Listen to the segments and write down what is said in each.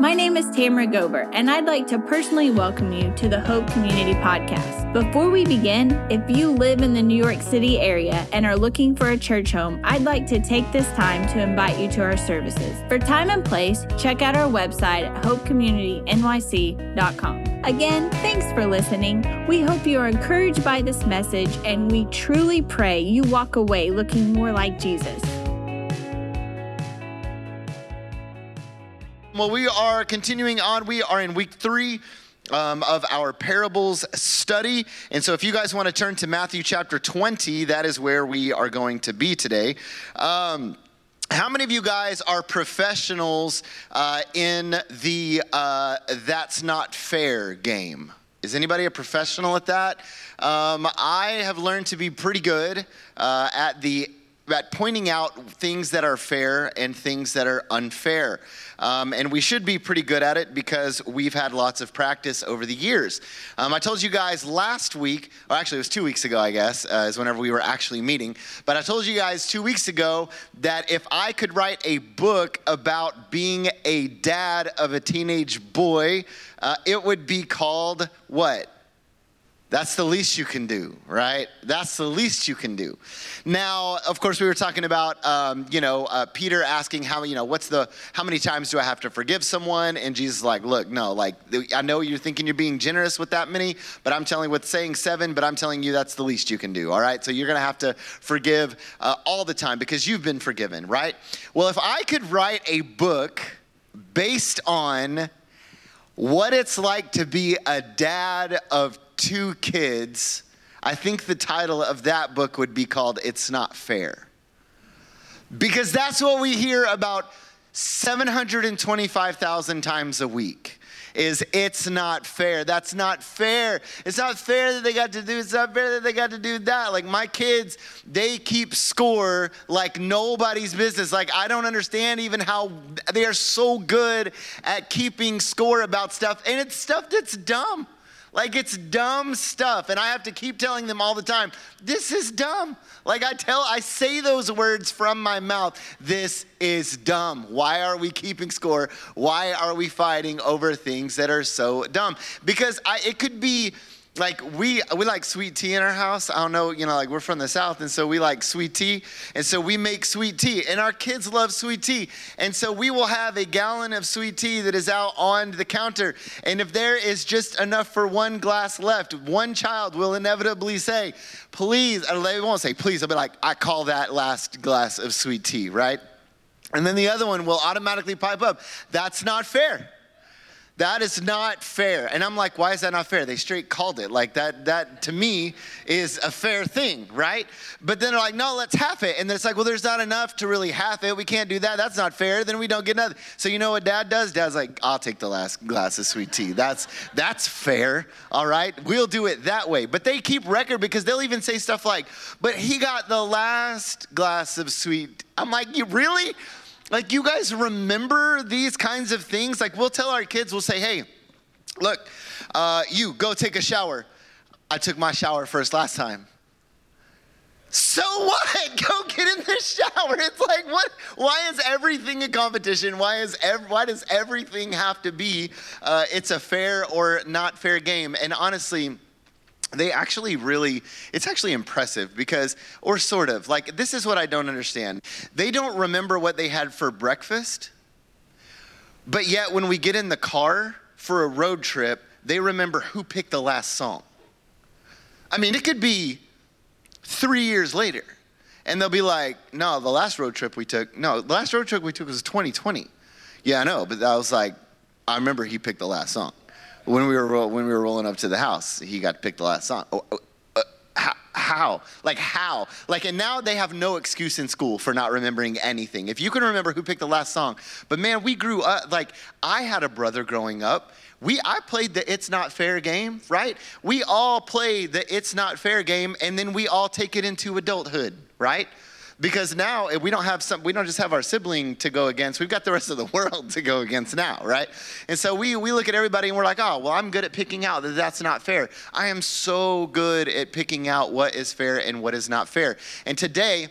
My name is Tamara Gober, and I'd like to personally welcome you to the Hope Community Podcast. Before we begin, if you live in the New York City area and are looking for a church home, I'd like to take this time to invite you to our services. For time and place, check out our website at hopecommunitynyc.com. Again, thanks for listening. We hope you are encouraged by this message, and we truly pray you walk away looking more like Jesus. Well, we are continuing on. We are in week three um, of our parables study. And so, if you guys want to turn to Matthew chapter 20, that is where we are going to be today. Um, how many of you guys are professionals uh, in the uh, that's not fair game? Is anybody a professional at that? Um, I have learned to be pretty good uh, at the at pointing out things that are fair and things that are unfair. Um, and we should be pretty good at it because we've had lots of practice over the years. Um, I told you guys last week, or actually it was two weeks ago, I guess, uh, is whenever we were actually meeting. But I told you guys two weeks ago that if I could write a book about being a dad of a teenage boy, uh, it would be called what? That's the least you can do, right? That's the least you can do. Now, of course, we were talking about, um, you know, uh, Peter asking how, you know, what's the, how many times do I have to forgive someone? And Jesus is like, look, no, like, I know you're thinking you're being generous with that many, but I'm telling with saying seven, but I'm telling you that's the least you can do, all right? So you're gonna have to forgive uh, all the time because you've been forgiven, right? Well, if I could write a book based on what it's like to be a dad of two kids, I think the title of that book would be called It's Not Fair. Because that's what we hear about 725,000 times a week is it's not fair. That's not fair. It's not fair that they got to do, it's not fair that they got to do that. Like my kids, they keep score like nobody's business. Like I don't understand even how they are so good at keeping score about stuff. And it's stuff that's dumb. Like it's dumb stuff. And I have to keep telling them all the time, this is dumb. Like I tell, I say those words from my mouth. This is dumb. Why are we keeping score? Why are we fighting over things that are so dumb? Because I, it could be like we we like sweet tea in our house. I don't know, you know, like we're from the south, and so we like sweet tea, and so we make sweet tea, and our kids love sweet tea, and so we will have a gallon of sweet tea that is out on the counter, and if there is just enough for one glass left, one child will inevitably say, "Please," they won't say "please," they'll be like, "I call that last glass of sweet tea," right? And then the other one will automatically pipe up. That's not fair. That is not fair. And I'm like, why is that not fair? They straight called it. Like that, that to me is a fair thing, right? But then they're like, no, let's half it. And it's like, well, there's not enough to really half it. We can't do that. That's not fair. Then we don't get nothing. So you know what dad does? Dad's like, I'll take the last glass of sweet tea. That's that's fair. All right. We'll do it that way. But they keep record because they'll even say stuff like, but he got the last glass of sweet. I'm like, you really? Like, you guys remember these kinds of things? Like, we'll tell our kids, we'll say, hey, look, uh, you go take a shower. I took my shower first last time. So what? Go get in the shower. It's like what? Why is everything a competition? Why is ev- why does everything have to be? Uh, it's a fair or not fair game. And honestly, they actually really it's actually impressive because or sort of like this is what i don't understand. They don't remember what they had for breakfast but yet when we get in the car for a road trip they remember who picked the last song. I mean it could be three years later and they'll be like no the last road trip we took no the last road trip we took was 2020 yeah i know but i was like i remember he picked the last song when we were when we were rolling up to the house, he got to pick the last song. Oh, oh, uh, how, how? Like how? Like and now they have no excuse in school for not remembering anything. If you can remember who picked the last song, but man, we grew up. Like I had a brother growing up. We I played the It's Not Fair game, right? We all play the It's Not Fair game, and then we all take it into adulthood, right? Because now we don't have some we don't just have our sibling to go against we've got the rest of the world to go against now right? And so we we look at everybody and we're like oh well i'm good at picking out. That that's not fair. I am so good at picking out what is fair and what is not fair. And today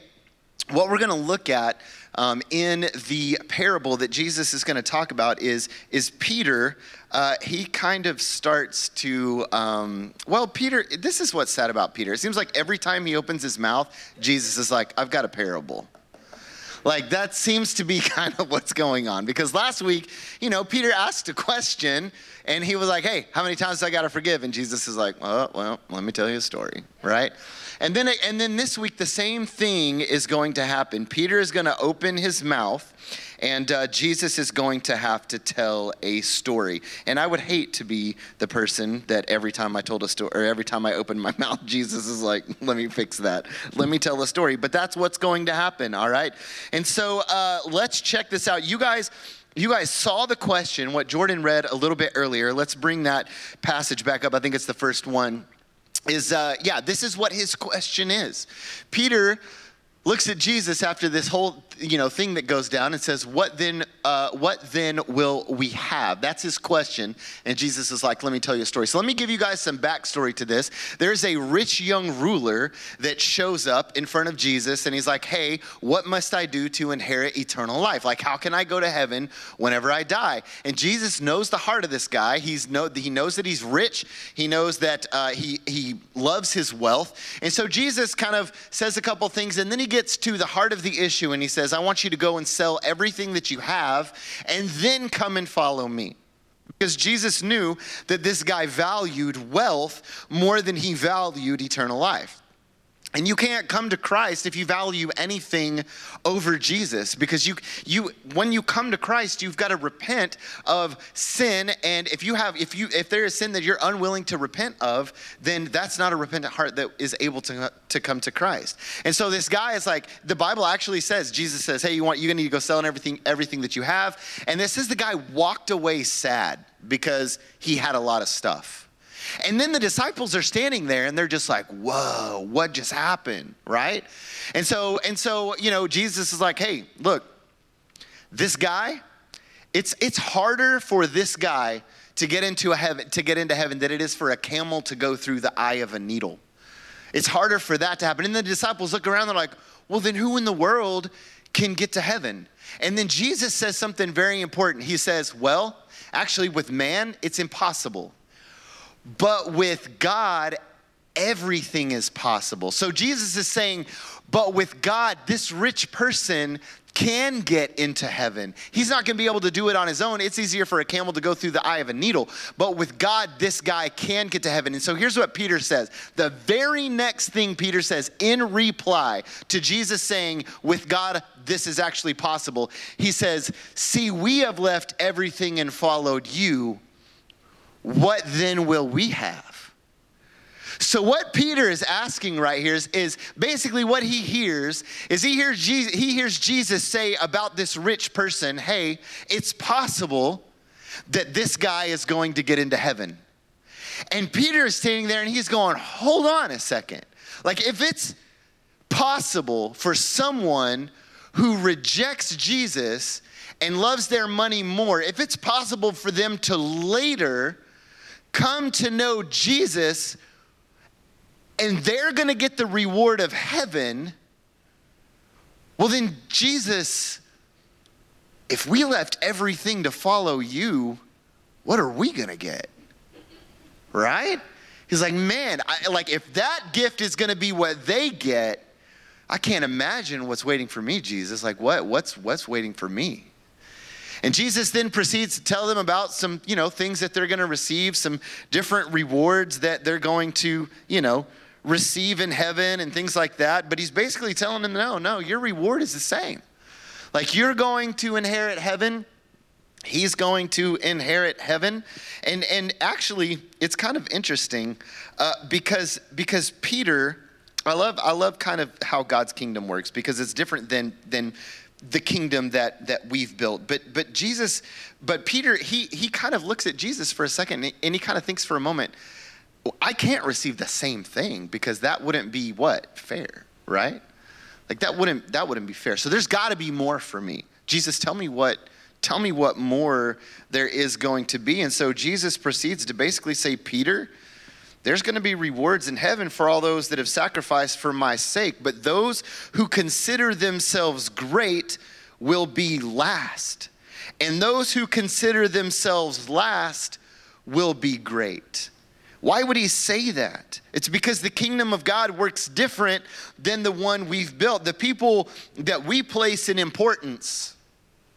what we're going to look at um, in the parable that Jesus is going to talk about is, is Peter. Uh, he kind of starts to, um, well, Peter, this is what's sad about Peter. It seems like every time he opens his mouth, Jesus is like, I've got a parable. Like that seems to be kind of what's going on because last week, you know, Peter asked a question and he was like, "Hey, how many times do I got to forgive?" And Jesus is like, "Oh, well, let me tell you a story, right?" And then and then this week the same thing is going to happen. Peter is going to open his mouth and uh, Jesus is going to have to tell a story. And I would hate to be the person that every time I told a story, or every time I open my mouth, Jesus is like, let me fix that. Let me tell a story. But that's what's going to happen, all right? And so uh, let's check this out. You guys, you guys saw the question, what Jordan read a little bit earlier. Let's bring that passage back up. I think it's the first one. Is, uh, yeah, this is what his question is. Peter looks at Jesus after this whole you know thing that goes down and says, "What then? Uh, what then will we have?" That's his question, and Jesus is like, "Let me tell you a story." So let me give you guys some backstory to this. There's a rich young ruler that shows up in front of Jesus, and he's like, "Hey, what must I do to inherit eternal life? Like, how can I go to heaven whenever I die?" And Jesus knows the heart of this guy. He's know he knows that he's rich. He knows that uh, he he loves his wealth, and so Jesus kind of says a couple things, and then he gets to the heart of the issue, and he says says, I want you to go and sell everything that you have and then come and follow me. Because Jesus knew that this guy valued wealth more than he valued eternal life. And you can't come to Christ if you value anything over Jesus because you you when you come to Christ you've got to repent of sin and if you have if you if there is sin that you're unwilling to repent of then that's not a repentant heart that is able to to come to Christ. And so this guy is like the Bible actually says Jesus says hey you want you're going to need to go selling everything everything that you have and this is the guy walked away sad because he had a lot of stuff. And then the disciples are standing there and they're just like, whoa, what just happened? Right? And so, and so, you know, Jesus is like, hey, look, this guy, it's it's harder for this guy to get into heaven to get into heaven than it is for a camel to go through the eye of a needle. It's harder for that to happen. And the disciples look around, they're like, well, then who in the world can get to heaven? And then Jesus says something very important. He says, well, actually, with man, it's impossible. But with God, everything is possible. So Jesus is saying, but with God, this rich person can get into heaven. He's not going to be able to do it on his own. It's easier for a camel to go through the eye of a needle. But with God, this guy can get to heaven. And so here's what Peter says. The very next thing Peter says in reply to Jesus saying, with God, this is actually possible, he says, See, we have left everything and followed you what then will we have? So, what Peter is asking right here is, is, basically what he hears is he hears, Jesus, he hears Jesus say about this rich person, hey, it's possible that this guy is going to get into heaven. And Peter is standing there and he's going, hold on a second. Like, if it's possible for someone who rejects Jesus and loves their money more, if it's possible for them to later come to know Jesus and they're going to get the reward of heaven, well, then, Jesus, if we left everything to follow you, what are we going to get? Right? He's like, man, I, like if that gift is going to be what they get, I can't imagine what's waiting for me, Jesus. Like, what, what's, what's waiting for me? And Jesus then proceeds to tell them about some, you know, things that they're going to receive, some different rewards that they're going to, you know, receive in heaven and things like that. But he's basically telling them, no, no, your reward is the same. Like you're going to inherit heaven. He's going to inherit heaven. And, and actually, it's kind of interesting uh, because, because Peter, I love, I love kind of how God's kingdom works because it's different than, than the kingdom that that we've built. But but jesus but peter he he kind of looks at jesus for a second and he kind of thinks for a moment well, i can't receive the same thing because that wouldn't be what? Fair right? Like that wouldn't that wouldn't be fair. So there's got to be more for me. Jesus tell me what tell me what more there is going to be. And so jesus proceeds to basically say peter there's going to be rewards in heaven for all those that have sacrificed for my sake. But those who consider themselves great will be last, and those who consider themselves last will be great. Why would he say that? It's because the kingdom of God works different than the one we've built. The people that we place in importance,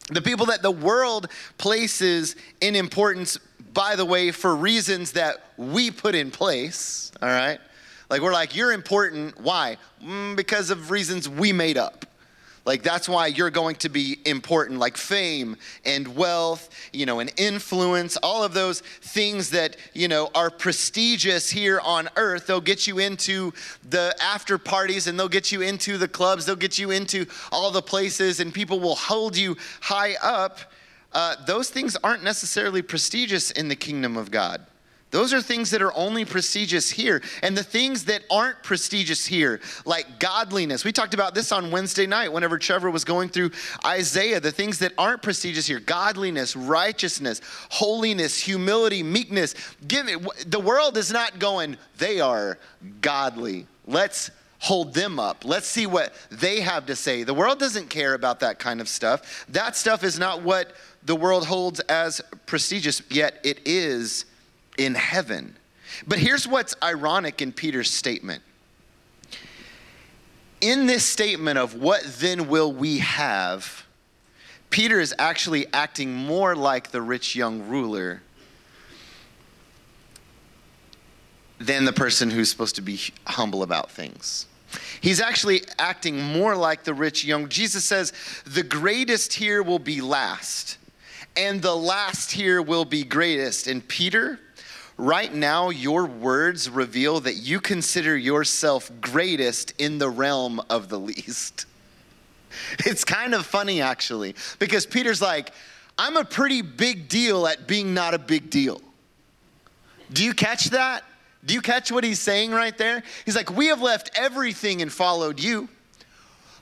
the people that the world places in importance, by the way, for reasons that we put in place, all right? Like we're like, you're important. Why? Mm, because of reasons we made up. Like that's why you're going to be important, like fame and wealth, you know, and influence, all of those things that, you know, are prestigious here on earth. They'll get you into the after parties and they'll get you into the clubs, they'll get you into all the places, and people will hold you high up. Uh, those things aren't necessarily prestigious in the kingdom of God. Those are things that are only prestigious here. And the things that aren't prestigious here, like godliness, we talked about this on Wednesday night whenever Trevor was going through Isaiah. The things that aren't prestigious here godliness, righteousness, holiness, humility, meekness. Give it, the world is not going, they are godly. Let's hold them up. Let's see what they have to say. The world doesn't care about that kind of stuff. That stuff is not what the world holds as prestigious, yet it is in heaven. But here's what's ironic in Peter's statement. In this statement of what then will we have, Peter is actually acting more like the rich young ruler than the person who's supposed to be humble about things. He's actually acting more like the rich young. Jesus says, The greatest here will be last, and the last here will be greatest. And Peter, right now your words reveal that you consider yourself greatest in the realm of the least. It's kind of funny, actually, because Peter's like, I'm a pretty big deal at being not a big deal. Do you catch that? Do you catch what he's saying right there? He's like, We have left everything and followed you.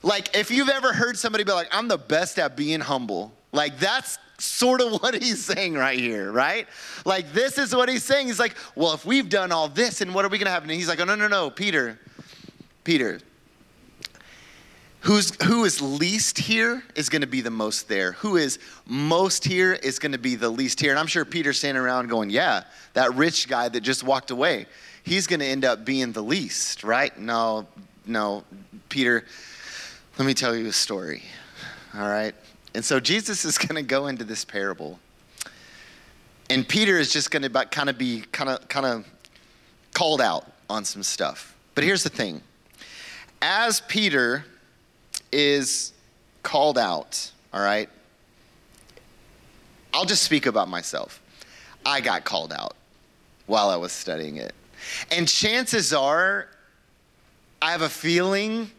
Like, if you've ever heard somebody be like, I'm the best at being humble, like that's sort of what he's saying right here, right? Like, this is what he's saying. He's like, well, if we've done all this, and what are we going to have? And he's like, oh, no, no, no, Peter, Peter, who's, who is least here is going to be the most there. Who is most here is going to be the least here. And I'm sure Peter's standing around going, yeah, that rich guy that just walked away, he's going to end up being the least, right? No, no, Peter, let me tell you a story, all right? And so Jesus is going to go into this parable. And Peter is just going to kind of be kind of kind of called out on some stuff. But here's the thing. As Peter is called out, all right? I'll just speak about myself. I got called out while I was studying it. And chances are I have a feeling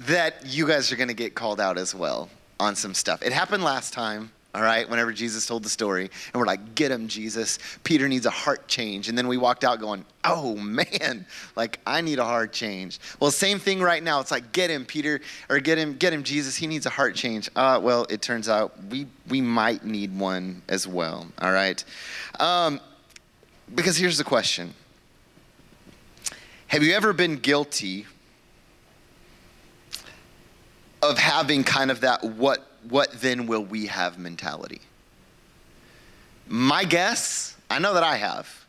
that you guys are going to get called out as well on some stuff. It happened last time, all right, whenever Jesus told the story, and we're like, get him, Jesus. Peter needs a heart change. And then we walked out going, oh man, like I need a heart change. Well, same thing right now. It's like, get him, Peter, or get him, get him, Jesus. He needs a heart change. Uh, well, it turns out we, we might need one as well, all right? Um, because here's the question Have you ever been guilty of having kind of that what what then will we have mentality. My guess, I know that I have.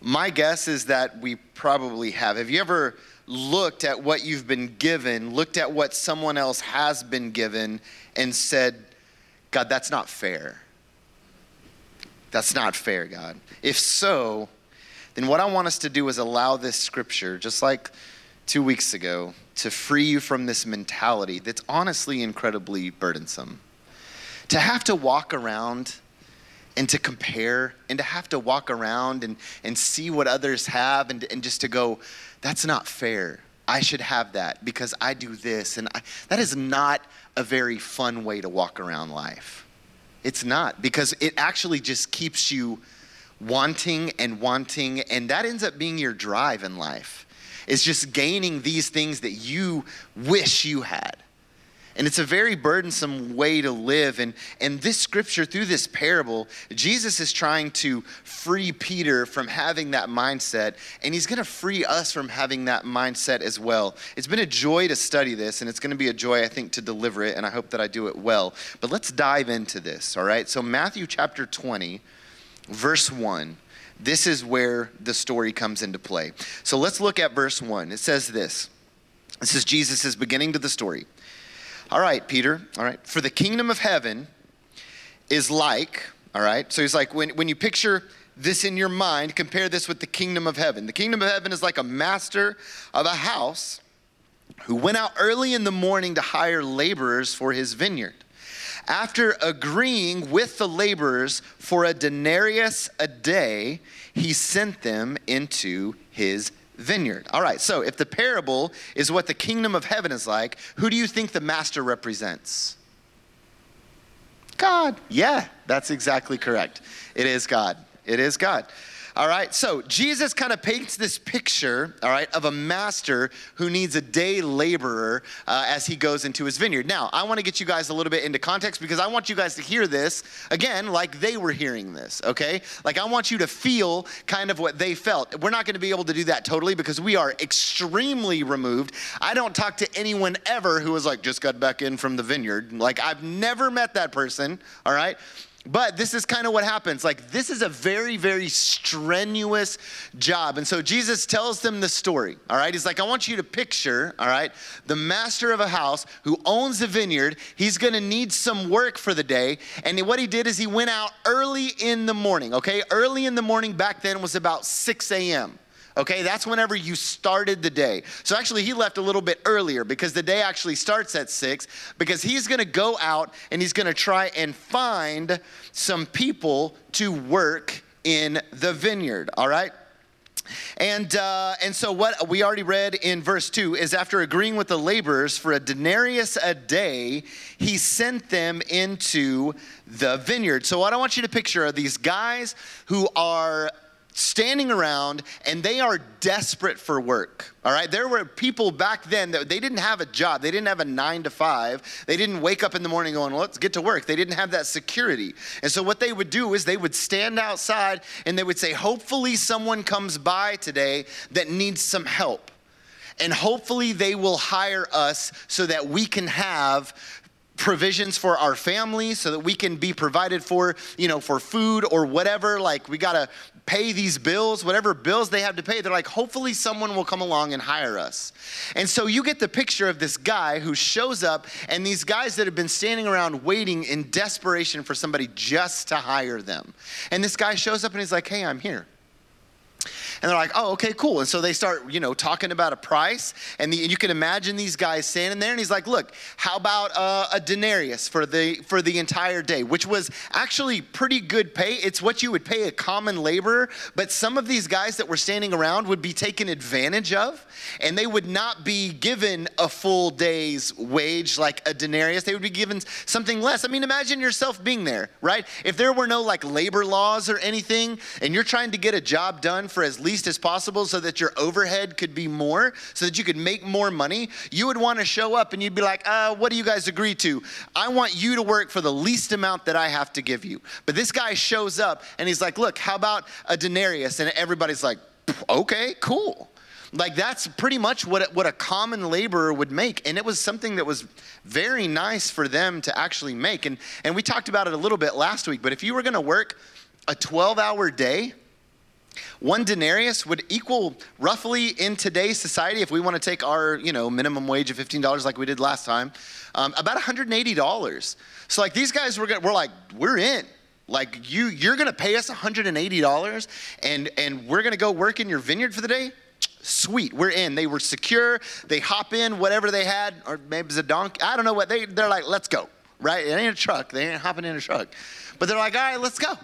My guess is that we probably have. Have you ever looked at what you've been given, looked at what someone else has been given, and said, God, that's not fair? That's not fair, God. If so, then what I want us to do is allow this scripture, just like two weeks ago, to free you from this mentality that's honestly incredibly burdensome. To have to walk around and to compare and to have to walk around and, and see what others have and, and just to go, that's not fair. I should have that because I do this. And I, that is not a very fun way to walk around life. It's not because it actually just keeps you wanting and wanting, and that ends up being your drive in life is just gaining these things that you wish you had. And it's a very burdensome way to live. And, and this scripture, through this parable, Jesus is trying to free Peter from having that mindset. And he's going to free us from having that mindset as well. It's been a joy to study this, and it's going to be a joy, I think, to deliver it. And I hope that I do it well. But let's dive into this, all right? So, Matthew chapter 20, verse 1 this is where the story comes into play. So let's look at verse 1. It says this. This is Jesus' beginning to the story. All right, Peter, all right, for the kingdom of heaven is like, all right, so he's like, when, when you picture this in your mind, compare this with the kingdom of heaven. The kingdom of heaven is like a master of a house who went out early in the morning to hire laborers for his vineyard. After agreeing with the laborers for a denarius a day, he sent them into his vineyard. All right, so if the parable is what the kingdom of heaven is like, who do you think the master represents? God. Yeah, that's exactly correct. It is God. It is God. All right, so Jesus kind of paints this picture, all right, of a master who needs a day laborer uh, as he goes into his vineyard. Now, I want to get you guys a little bit into context because I want you guys to hear this again like they were hearing this, okay? Like I want you to feel kind of what they felt. We're not going to be able to do that totally because we are extremely removed. I don't talk to anyone ever who was like, just got back in from the vineyard. Like I've never met that person, all right? But this is kind of what happens. Like, this is a very, very strenuous job. And so Jesus tells them the story, all right? He's like, I want you to picture, all right, the master of a house who owns a vineyard. He's going to need some work for the day. And what he did is he went out early in the morning, okay? Early in the morning back then was about 6 a.m. Okay, that's whenever you started the day. So actually, he left a little bit earlier because the day actually starts at six because he's gonna go out and he's gonna try and find some people to work in the vineyard, all right? And, uh, and so, what we already read in verse 2 is after agreeing with the laborers for a denarius a day, he sent them into the vineyard. So, what I want you to picture are these guys who are standing around and they are desperate for work. All right, there were people back then that they didn't have a job. They didn't have a nine to five. They didn't wake up in the morning going, let's get to work. They didn't have that security. And so, what they would do is they would stand outside and they would say, hopefully, someone comes by today that needs some help. And hopefully, they will hire us so that we can have provisions for our families so that we can be provided for, you know, for food or whatever. Like we got to pay these bills, whatever bills they have to pay. They're like, hopefully someone will come along and hire us. And so you get the picture of this guy who shows up and these guys that have been standing around waiting in desperation for somebody just to hire them. And this guy shows up and he's like, hey, I'm here. And they're like, oh, okay, cool. And so they start, you know, talking about a price. And, the, you can imagine these guys standing there. And he's like, look, how about uh, a denarius for the, for the entire day, which was actually pretty good pay. It's what you would pay a common laborer. But some of these guys that were standing around would be taken advantage of. And they would not be given a full day's wage like a denarius. They would be given something less. I mean, imagine yourself being there, right? If there were no like labor laws or anything, and you're trying to get a job done for as least as possible so that your overhead could be more, so that you could make more money, you would want to show up and you'd be like, uh, what do you guys agree to? I want you to work for the least amount that I have to give you. But this guy shows up and he's like, look, how about a denarius? And everybody's like, okay, cool. Like that's pretty much what, what a common laborer would make. And it was something that was very nice for them to actually make. And, and we talked about it a little bit last week, but if you were going to work a 12 hour day, one denarius would equal roughly in today's society, if we want to take our you know minimum wage of $15 like we did last time, um, about $180. So like these guys were gonna, we're like we're in. Like you you're gonna pay us $180 and and we're gonna go work in your vineyard for the day. Sweet, we're in. They were secure. They hop in whatever they had, or maybe it's a donkey. I don't know what they. They're like, let's go. Right? It ain't a truck. They ain't hopping in a truck. But they're like, all right, let's go.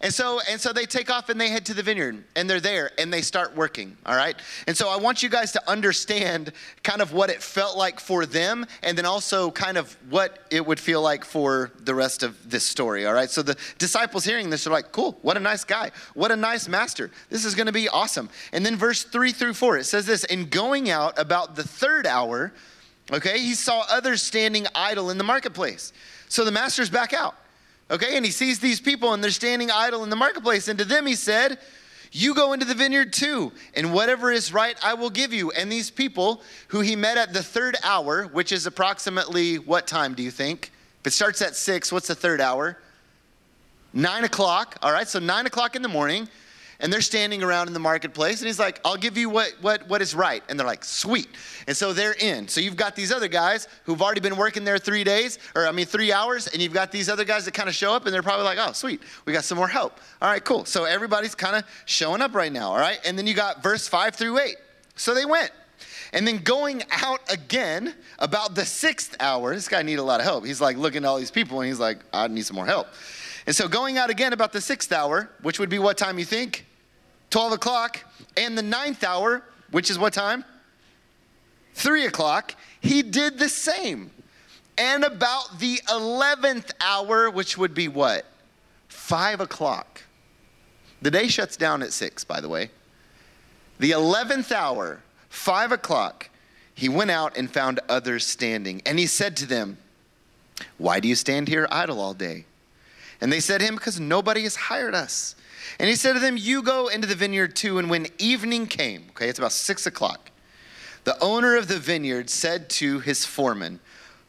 And so, and so they take off and they head to the vineyard and they're there and they start working, all right? And so I want you guys to understand kind of what it felt like for them and then also kind of what it would feel like for the rest of this story, all right? So the disciples hearing this are like, cool, what a nice guy. What a nice master. This is going to be awesome. And then verse 3 through 4, it says this, in going out about the third hour, Okay, he saw others standing idle in the marketplace. So the master's back out. Okay, and he sees these people and they're standing idle in the marketplace. And to them he said, You go into the vineyard too, and whatever is right I will give you. And these people who he met at the third hour, which is approximately what time do you think? If it starts at six, what's the third hour? Nine o'clock. All right, so nine o'clock in the morning and they're standing around in the marketplace and he's like i'll give you what, what, what is right. And they're like sweet. And so they're in. So you've got these other guys who've already been working there three days or i mean three hours and you've got these other guys that kind of show up and they're probably like oh sweet we got some more help. All right cool. So everybody's kind of showing up right now all right? And then you got verse 5 through 8 so they went. And then going out again about the sixth hour, this guy needed a lot of help. He's like looking at all these people and he's like, I need some more help. And so going out again about the sixth hour, which would be what time you think? 12 o'clock. And the ninth hour, which is what time? 3 o'clock. He did the same. And about the 11th hour, which would be what? 5 o'clock. The day shuts down at 6, by the way. The 11th hour, 5 o'clock, he went out and found others standing. And he said to them, Why do you stand here idle all day? And they said to him, Because nobody has hired us. And he said to them, You go into the vineyard too. And when evening came, okay, it's about six o'clock, the owner of the vineyard said to his foreman,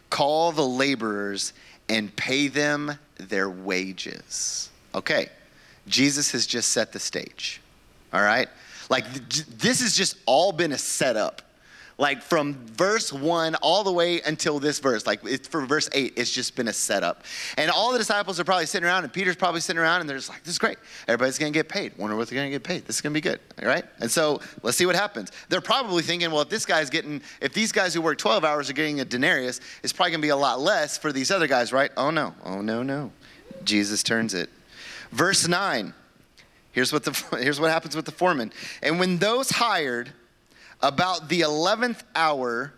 Call the laborers and pay them their wages. Okay, Jesus has just set the stage. All right? Like, this has just all been a setup like from verse one all the way until this verse, like it's for verse eight, it's just been a setup. And all the disciples are probably sitting around, and Peter's probably sitting around, and they're just like, this is great. Everybody's gonna get paid. Wonder what they're gonna get paid. This is gonna be good, all right? And so let's see what happens. They're probably thinking, well, if this guy's getting, if these guys who work 12 hours are getting a denarius, it's probably gonna be a lot less for these other guys, right? Oh no, oh no, no. Jesus turns it. Verse nine. Here's what, the, here's what happens with the foreman. And when those hired, about the 11th hour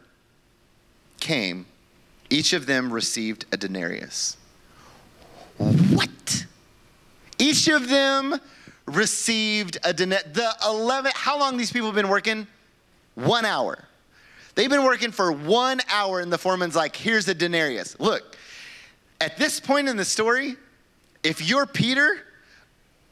came, each of them received a denarius. What? Each of them received a denarius. The 11th, how long these people been working? One hour. They've been working for one hour, and the foreman's like, here's a denarius. Look, at this point in the story, if you're Peter,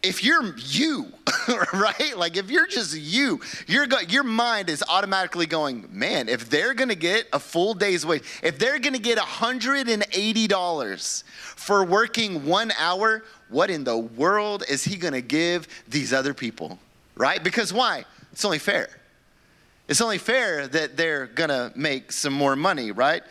if you're you, right? Like if you're just you, your your mind is automatically going, man, if they're gonna get a full day's wage, if they're gonna get $180 for working one hour, what in the world is he gonna give these other people? Right? Because why? It's only fair. It's only fair that they're gonna make some more money, right?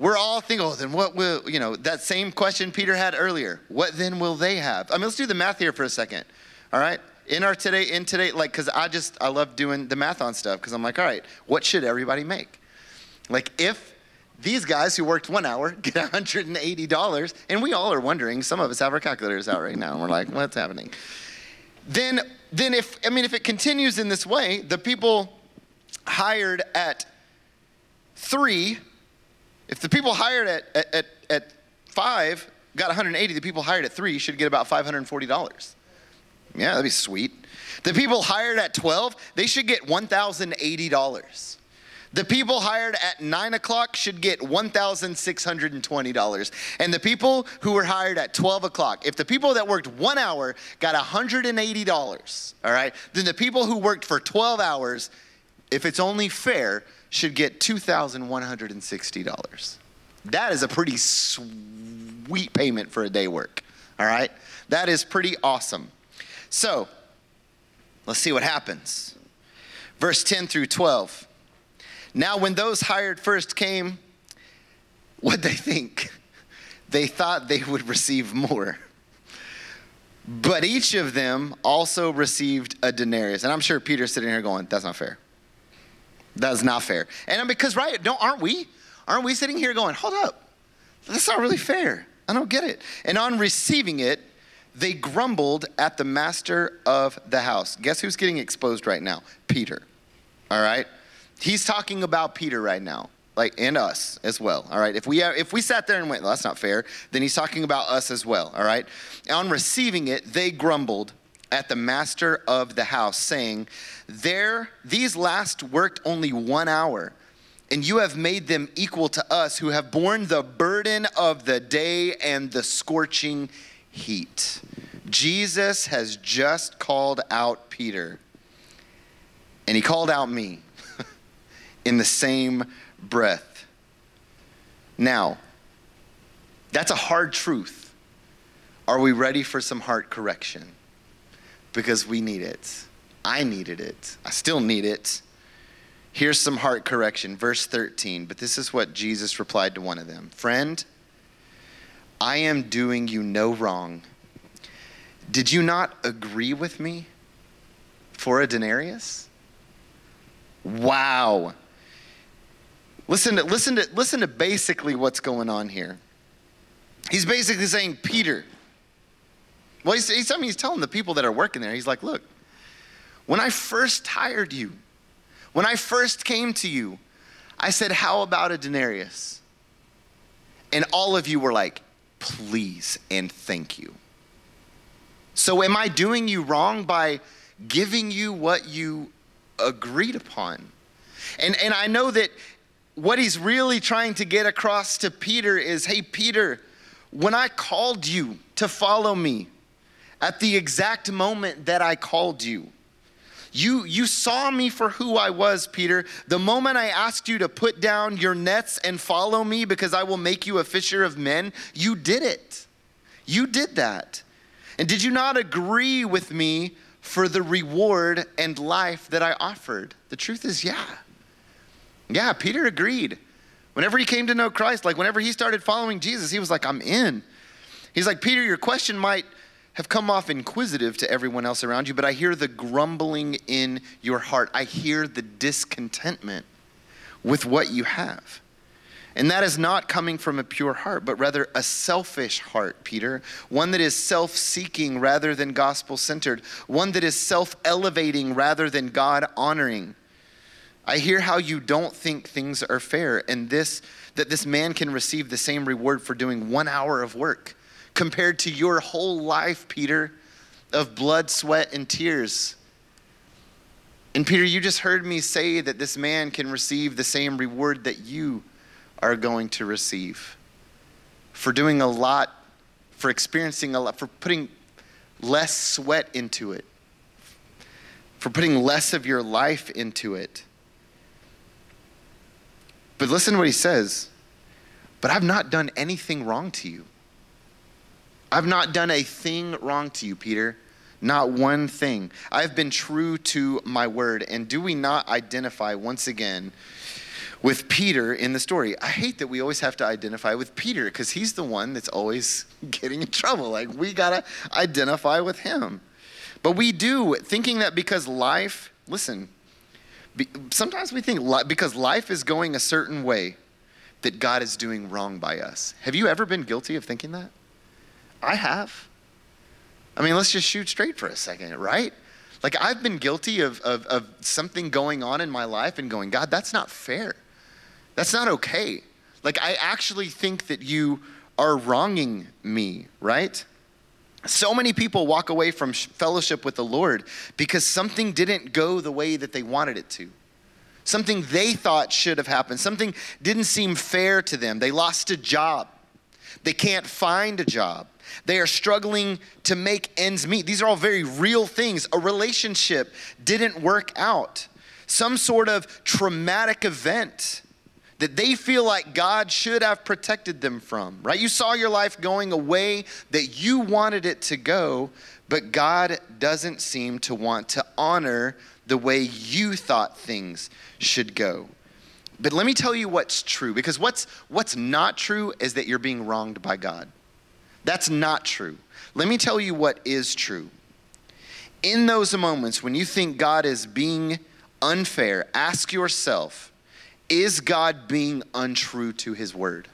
We're all thinking, oh, then what will, you know, that same question Peter had earlier. What then will they have? I mean, let's do the math here for a second. All right? In our today, in today, like, because I just, I love doing the math on stuff because I'm like, all right, what should everybody make? Like, if these guys who worked one hour get $180, and we all are wondering, some of us have our calculators out right now, and we're like, what's happening? Then, then if, I mean, if it continues in this way, the people hired at three if the people hired at, at, at, at five got 180, the people hired at three should get about $540. Yeah, that'd be sweet. The people hired at 12, they should get $1,080. The people hired at 9 o'clock should get $1,620. And the people who were hired at 12 o'clock, if the people that worked one hour got $180, all right, then the people who worked for 12 hours, if it's only fair, should get $2,160. That is a pretty sweet payment for a day work. All right? That is pretty awesome. So, let's see what happens. Verse 10 through 12. Now, when those hired first came, what they think? They thought they would receive more. But each of them also received a denarius. And I'm sure Peter's sitting here going, that's not fair. That's not fair. And um, because, right, don't, aren't we? Aren't we sitting here going, hold up, that's not really fair. I don't get it. And on receiving it, they grumbled at the master of the house. Guess who's getting exposed right now? Peter. All right? He's talking about Peter right now, like and us as well. All right? If we uh, if we sat there and went, well, that's not fair, then he's talking about us as well. All right? On receiving it, they grumbled at the master of the house, saying, There, these last worked only one hour, and you have made them equal to us who have borne the burden of the day and the scorching heat. Jesus has just called out Peter, and he called out me in the same breath. Now, that's a hard truth. Are we ready for some heart correction? Because we need it. I needed it. I still need it. Here's some heart correction. Verse 13. But this is what Jesus replied to one of them Friend, I am doing you no wrong. Did you not agree with me for a denarius? Wow. Listen to, listen to, listen to basically what's going on here. He's basically saying, Peter, well, he's, he's, I mean, he's telling the people that are working there, he's like, look, when I first hired you, when I first came to you, I said, How about a denarius? And all of you were like, Please and thank you. So, am I doing you wrong by giving you what you agreed upon? And, and I know that what he's really trying to get across to Peter is hey, Peter, when I called you to follow me, at the exact moment that I called you, you, you saw me for who I was, Peter. The moment I asked you to put down your nets and follow me because I will make you a fisher of men, you did it. You did that. And did you not agree with me for the reward and life that I offered? The truth is, yeah. Yeah, Peter agreed. Whenever he came to know Christ, like whenever he started following Jesus, he was like, I'm in. He's like, Peter, your question might have come off inquisitive to everyone else around you, but I hear the grumbling in your heart. I hear the discontentment with what you have. And that is not coming from a pure heart, but rather a selfish heart, Peter. One that is self seeking rather than gospel centered. One that is self elevating rather than God honoring. I hear how you don't think things are fair, and this, that this man can receive the same reward for doing one hour of work compared to your whole life, Peter, of blood, sweat, and tears. And Peter, you just heard me say that this man can receive the same reward that you are going to receive for doing a lot, for experiencing a lot, for putting less sweat into it, for putting less of your life into it. But listen to what he says. But I've not done anything wrong to you. I've not done a thing wrong to you, Peter. Not one thing. I've been true to my word. And do we not identify once again with Peter in the story? I hate that we always have to identify with Peter because he's the one that's always getting in trouble. Like, we got to identify with him. But we do, thinking that because life, listen, sometimes we think because life is going a certain way, that God is doing wrong by us. Have you ever been guilty of thinking that? I have. I mean, let's just shoot straight for a second, right? Like, I've been guilty of, of, of something going on in my life and going, God, that's not fair. That's not okay. Like, I actually think that you are wronging me, right? So many people walk away from fellowship with the Lord because something didn't go the way that they wanted it to. Something they thought should have happened. Something didn't seem fair to them. They lost a job. They can't find a job. They are struggling to make ends meet. These are all very real things. A relationship didn't work out, some sort of traumatic event that they feel like God should have protected them from, right? You saw your life going a way that you wanted it to go, but God doesn't seem to want to honor the way you thought things should go. But let me tell you what's true, because what's, what's not true is that you're being wronged by God. That's not true. Let me tell you what is true. In those moments when you think God is being unfair, ask yourself is God being untrue to his word?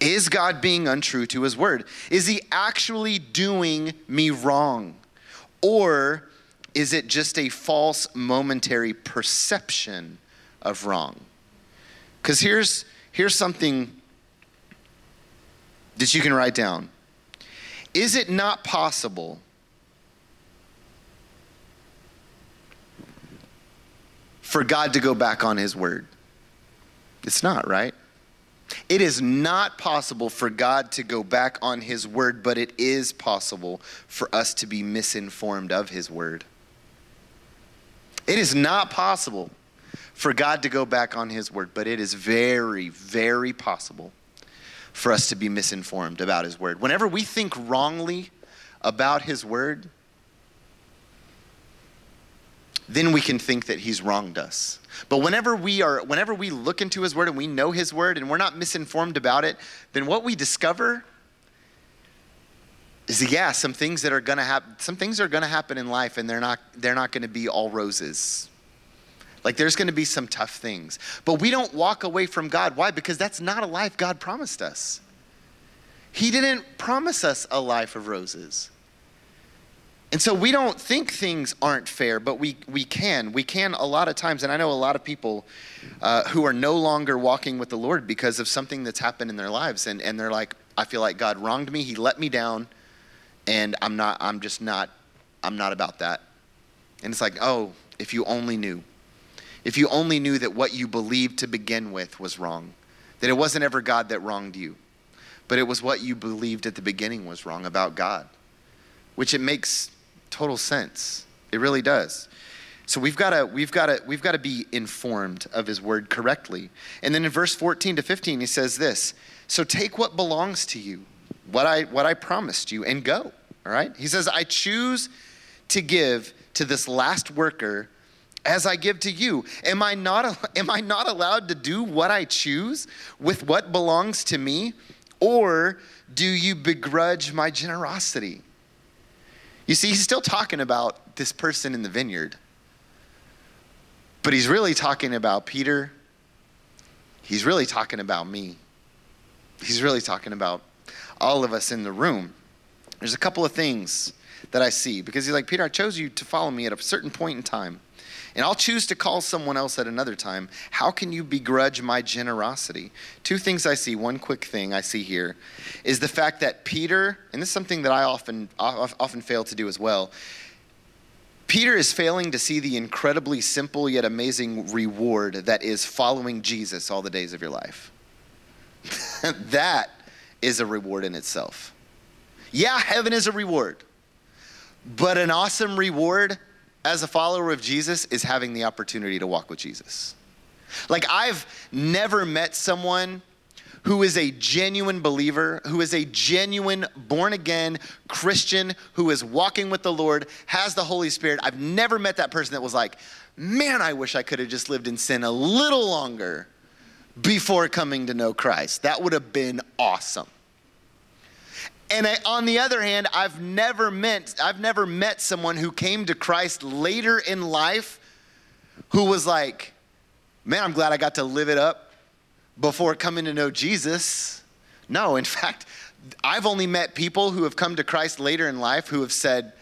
Is God being untrue to his word? Is he actually doing me wrong? Or is it just a false momentary perception of wrong? Because here's, here's something that you can write down. Is it not possible for God to go back on his word? It's not, right? It is not possible for God to go back on His word, but it is possible for us to be misinformed of His word. It is not possible for God to go back on His word, but it is very, very possible for us to be misinformed about His word. Whenever we think wrongly about His word, then we can think that He's wronged us. But whenever we are, whenever we look into His word and we know His word and we're not misinformed about it, then what we discover is yeah, some things that are gonna happen, some things are gonna happen in life, and they're not they're not gonna be all roses. Like there's gonna be some tough things. But we don't walk away from God. Why? Because that's not a life God promised us. He didn't promise us a life of roses. And so we don't think things aren't fair, but we, we can. We can a lot of times. And I know a lot of people uh, who are no longer walking with the Lord because of something that's happened in their lives. And, and they're like, I feel like God wronged me. He let me down. And I'm not, I'm just not, I'm not about that. And it's like, oh, if you only knew. If you only knew that what you believed to begin with was wrong, that it wasn't ever God that wronged you, but it was what you believed at the beginning was wrong about God, which it makes total sense. It really does. So we've got to we've got to we've got to be informed of his word correctly. And then in verse 14 to 15 he says this, so take what belongs to you, what I what I promised you and go. All right? He says I choose to give to this last worker as I give to you. Am I not am I not allowed to do what I choose with what belongs to me or do you begrudge my generosity? You see, he's still talking about this person in the vineyard, but he's really talking about Peter. He's really talking about me. He's really talking about all of us in the room. There's a couple of things that I see because he's like, Peter, I chose you to follow me at a certain point in time. And I'll choose to call someone else at another time. How can you begrudge my generosity? Two things I see. One quick thing I see here is the fact that Peter, and this is something that I often, often fail to do as well. Peter is failing to see the incredibly simple yet amazing reward that is following Jesus all the days of your life. that is a reward in itself. Yeah, heaven is a reward, but an awesome reward as a follower of Jesus is having the opportunity to walk with Jesus. Like, I've never met someone who is a genuine believer, who is a genuine born again Christian, who is walking with the Lord, has the Holy Spirit. I've never met that person that was like, man, I wish I could have just lived in sin a little longer before coming to know Christ. That would have been awesome. And I, on the other hand, I've never met I've never met someone who came to Christ later in life who was like, "Man, I'm glad I got to live it up before coming to know Jesus." No, in fact, I've only met people who have come to Christ later in life who have said,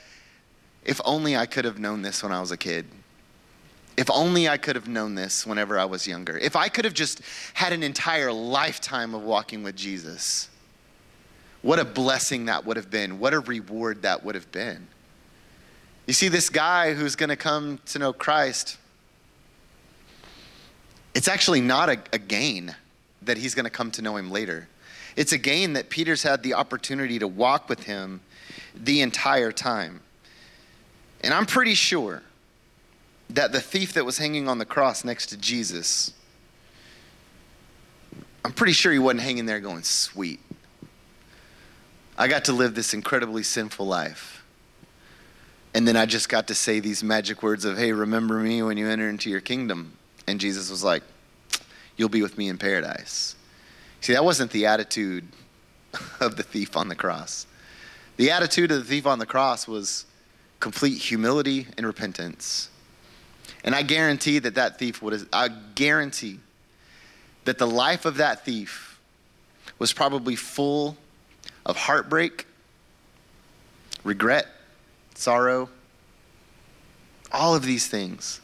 "If only I could have known this when I was a kid." If only I could have known this whenever I was younger. If I could have just had an entire lifetime of walking with Jesus what a blessing that would have been. What a reward that would have been. You see, this guy who's going to come to know Christ, it's actually not a, a gain that he's going to come to know him later. It's a gain that Peter's had the opportunity to walk with him the entire time. And I'm pretty sure that the thief that was hanging on the cross next to Jesus, I'm pretty sure he wasn't hanging there going, sweet. I got to live this incredibly sinful life. And then I just got to say these magic words of, hey, remember me when you enter into your kingdom. And Jesus was like, you'll be with me in paradise. See, that wasn't the attitude of the thief on the cross. The attitude of the thief on the cross was complete humility and repentance. And I guarantee that that thief would I guarantee that the life of that thief was probably full of heartbreak, regret, sorrow, all of these things.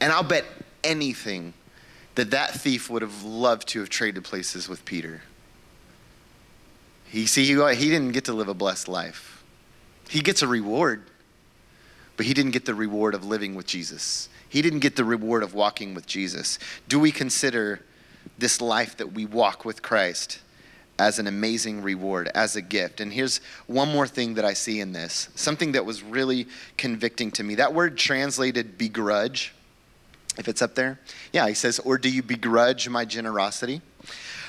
And I'll bet anything that that thief would have loved to have traded places with Peter. He see he, he didn't get to live a blessed life. He gets a reward, but he didn't get the reward of living with Jesus. He didn't get the reward of walking with Jesus. Do we consider this life that we walk with Christ as an amazing reward, as a gift. And here's one more thing that I see in this something that was really convicting to me. That word translated begrudge, if it's up there. Yeah, he says, or do you begrudge my generosity?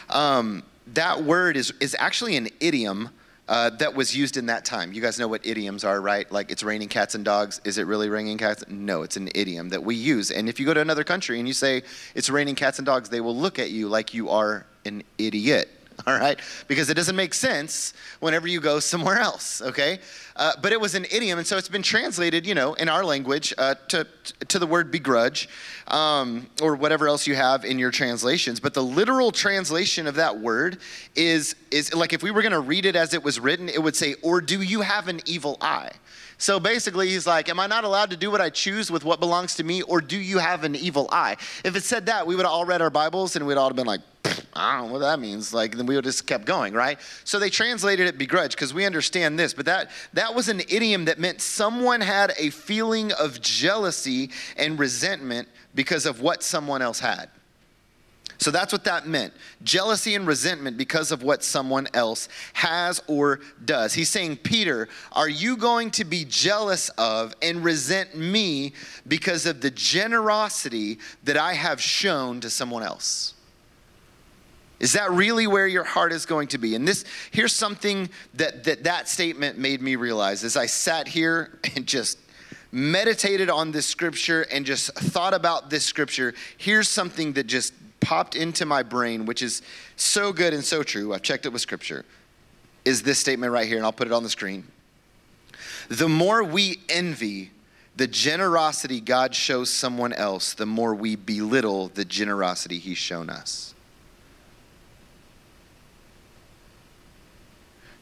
Um, that word is, is actually an idiom uh, that was used in that time. You guys know what idioms are, right? Like it's raining cats and dogs. Is it really raining cats? No, it's an idiom that we use. And if you go to another country and you say it's raining cats and dogs, they will look at you like you are an idiot. all right? Because it doesn't make sense whenever you go somewhere else, okay? Uh, but it was an idiom, and so it's been translated, you know, in our language uh, to, to the word begrudge um, or whatever else you have in your translations. But the literal translation of that word is, is like if we were going to read it as it was written, it would say, or do you have an evil eye? So basically, he's like, Am I not allowed to do what I choose with what belongs to me, or do you have an evil eye? If it said that, we would have all read our Bibles and we'd all have been like, I don't know what that means. Like, then we would just kept going, right? So they translated it begrudge because we understand this, but that that was an idiom that meant someone had a feeling of jealousy and resentment because of what someone else had. So that's what that meant jealousy and resentment because of what someone else has or does. He's saying, Peter, are you going to be jealous of and resent me because of the generosity that I have shown to someone else? Is that really where your heart is going to be? And this here's something that that, that statement made me realize as I sat here and just meditated on this scripture and just thought about this scripture. Here's something that just popped into my brain, which is so good and so true. I've checked it with scripture, is this statement right here, and I'll put it on the screen. The more we envy the generosity God shows someone else, the more we belittle the generosity He's shown us.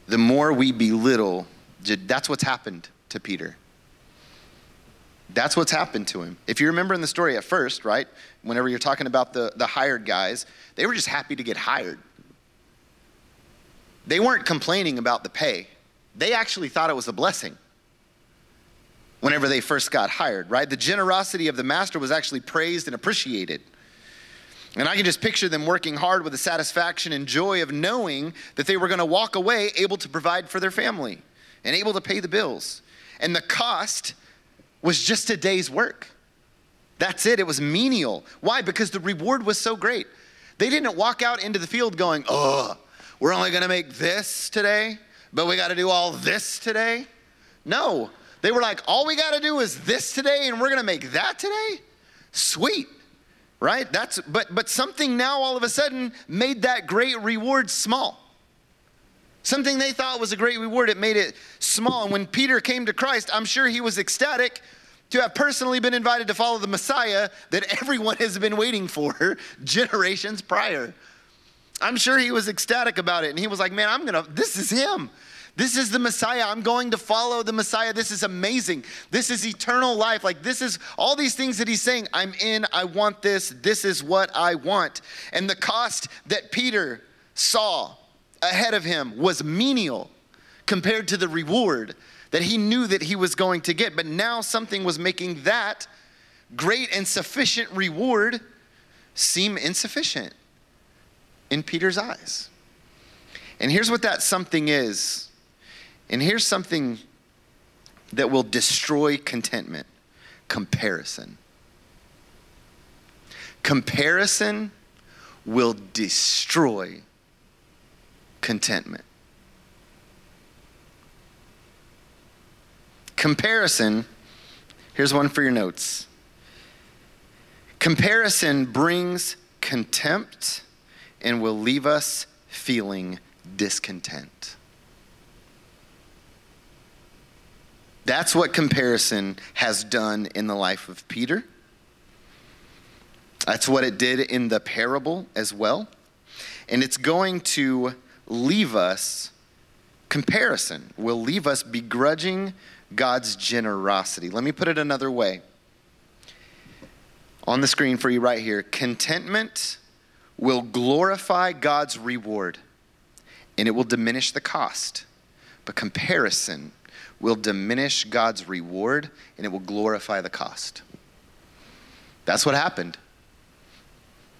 The more we belittle, that's what's happened to Peter. That's what's happened to him. If you remember in the story at first, right, whenever you're talking about the, the hired guys, they were just happy to get hired. They weren't complaining about the pay, they actually thought it was a blessing whenever they first got hired, right? The generosity of the master was actually praised and appreciated. And I can just picture them working hard with the satisfaction and joy of knowing that they were going to walk away able to provide for their family and able to pay the bills. And the cost was just a day's work. That's it. It was menial. Why? Because the reward was so great. They didn't walk out into the field going, oh, we're only to make this today, but we got to do all this today. No. They were like, all we got to do is this today, and we're to make that today? Sweet. Right? That's but but something now all of a sudden made that great reward small. Something they thought was a great reward, it made it small. And when Peter came to Christ, I'm sure he was ecstatic to have personally been invited to follow the Messiah that everyone has been waiting for generations prior. I'm sure he was ecstatic about it. And he was like, man, I'm going to, this is him. This is the Messiah. I'm going to follow the Messiah. This is amazing. This is eternal life. Like, this is all these things that he's saying. I'm in. I want this. This is what I want. And the cost that Peter saw ahead of him was menial compared to the reward that he knew that he was going to get. But now something was making that great and sufficient reward seem insufficient in Peter's eyes. And here's what that something is. And here's something that will destroy contentment comparison. Comparison will destroy contentment. Comparison, here's one for your notes. Comparison brings contempt and will leave us feeling discontent. That's what comparison has done in the life of Peter. That's what it did in the parable as well. And it's going to leave us, comparison will leave us begrudging God's generosity. Let me put it another way. On the screen for you right here contentment will glorify God's reward and it will diminish the cost. But comparison will diminish God's reward and it will glorify the cost. That's what happened.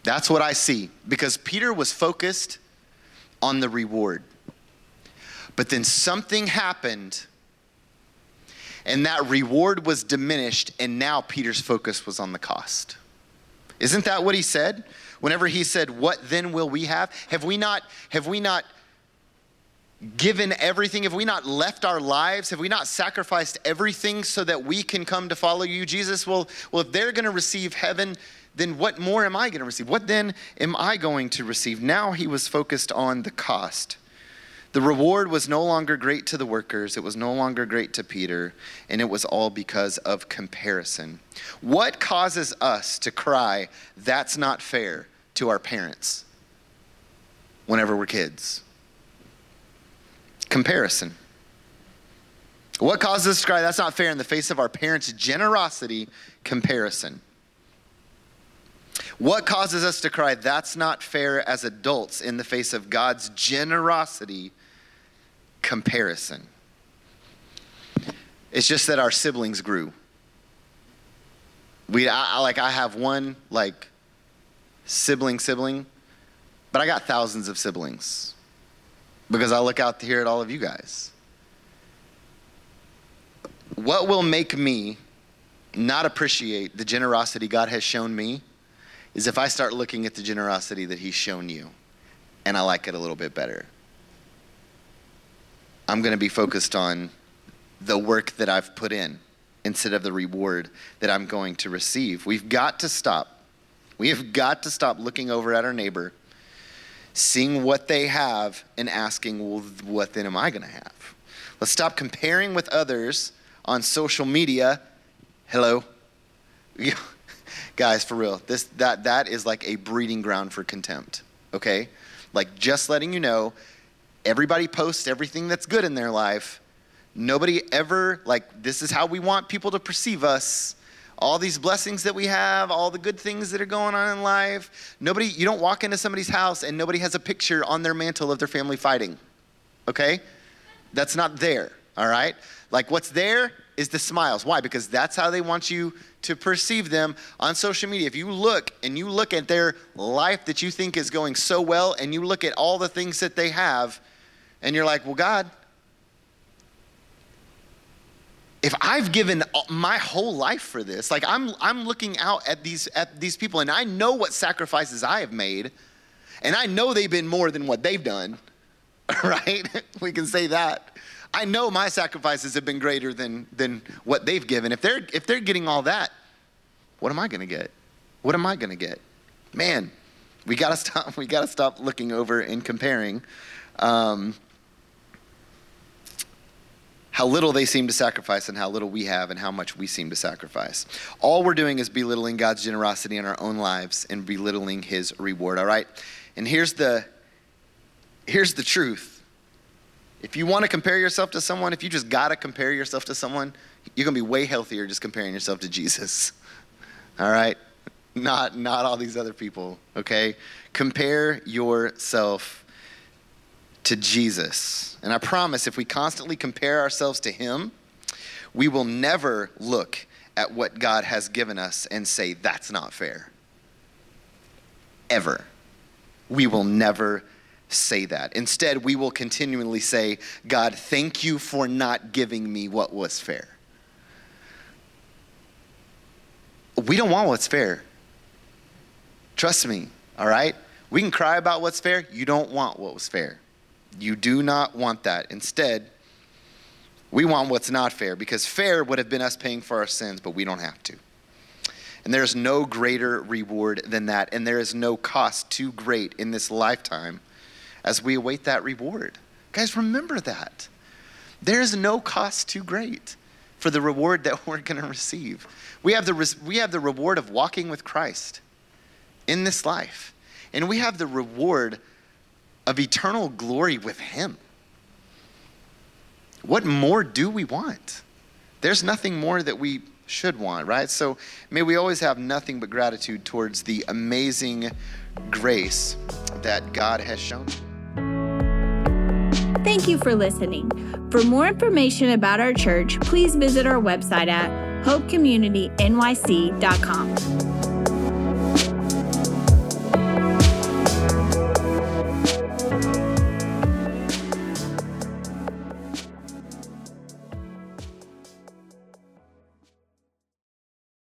That's what I see because Peter was focused on the reward. But then something happened and that reward was diminished, and now Peter's focus was on the cost. Isn't that what he said? Whenever he said, What then will we have? Have we not, have we not given everything? Have we not left our lives? Have we not sacrificed everything so that we can come to follow you, Jesus? Well, well if they're going to receive heaven, then what more am I going to receive? What then am I going to receive? Now he was focused on the cost. The reward was no longer great to the workers, it was no longer great to Peter, and it was all because of comparison. What causes us to cry, that's not fair, to our parents whenever we're kids? Comparison. What causes us to cry, that's not fair, in the face of our parents' generosity? Comparison. What causes us to cry, that's not fair as adults in the face of God's generosity? comparison. It's just that our siblings grew. We, I, like, I have one like sibling sibling, but I got thousands of siblings because I look out here at all of you guys. What will make me not appreciate the generosity God has shown me is if I start looking at the generosity that He's shown you and I like it a little bit better. I'm going to be focused on the work that I've put in instead of the reward that I'm going to receive. We've got to stop. We have got to stop looking over at our neighbor, seeing what they have, and asking, well, what then am I going to have? Let's stop comparing with others on social media. Hello. Guys, for real, this that that is like a breeding ground for contempt. Okay? Like just letting you know everybody posts everything that's good in their life. Nobody ever, like, this is how we want people to perceive us. All these blessings that we have, all the good things that are going on in life. Nobody, you don't walk into somebody's house and nobody has a picture on their mantle of their family fighting. Okay? That's not there, all right? Like, what's there is the smiles. Why? Because that's how they want you to perceive them on social media. If you look and you look at their life that you think is going so well and you look at all the things that they have, and you're like, well, God, if I've given my whole life for this, like I'm, I'm looking out at these, at these people and I know what sacrifices I have made, and I know they've been more than what they've done, right? we can say that. I know my sacrifices have been greater than, than what they've given. If they're, if they're getting all that, what am I going to get? What am I going to get? Man, we got to stop. We got to stop looking over and comparing. Um, how little they seem to sacrifice and how little we have and how much we seem to sacrifice. All we're doing is belittling God's generosity in our own lives and belittling his reward, all right? And here's the here's the truth. If you want to compare yourself to someone, if you just got to compare yourself to someone, you're going to be way healthier just comparing yourself to Jesus. All right? Not not all these other people, okay? Compare yourself to Jesus. And I promise if we constantly compare ourselves to Him, we will never look at what God has given us and say, that's not fair. Ever. We will never say that. Instead, we will continually say, God, thank you for not giving me what was fair. We don't want what's fair. Trust me, all right? We can cry about what's fair. You don't want what was fair. You do not want that. Instead, we want what's not fair because fair would have been us paying for our sins, but we don't have to. And there's no greater reward than that, and there is no cost too great in this lifetime as we await that reward. Guys, remember that. There is no cost too great for the reward that we're going to receive. We have, the, we have the reward of walking with Christ in this life, and we have the reward of eternal glory with Him. What more do we want? There's nothing more that we should want, right? So may we always have nothing but gratitude towards the amazing grace that God has shown. Thank you for listening. For more information about our church, please visit our website at hopecommunitynyc.com.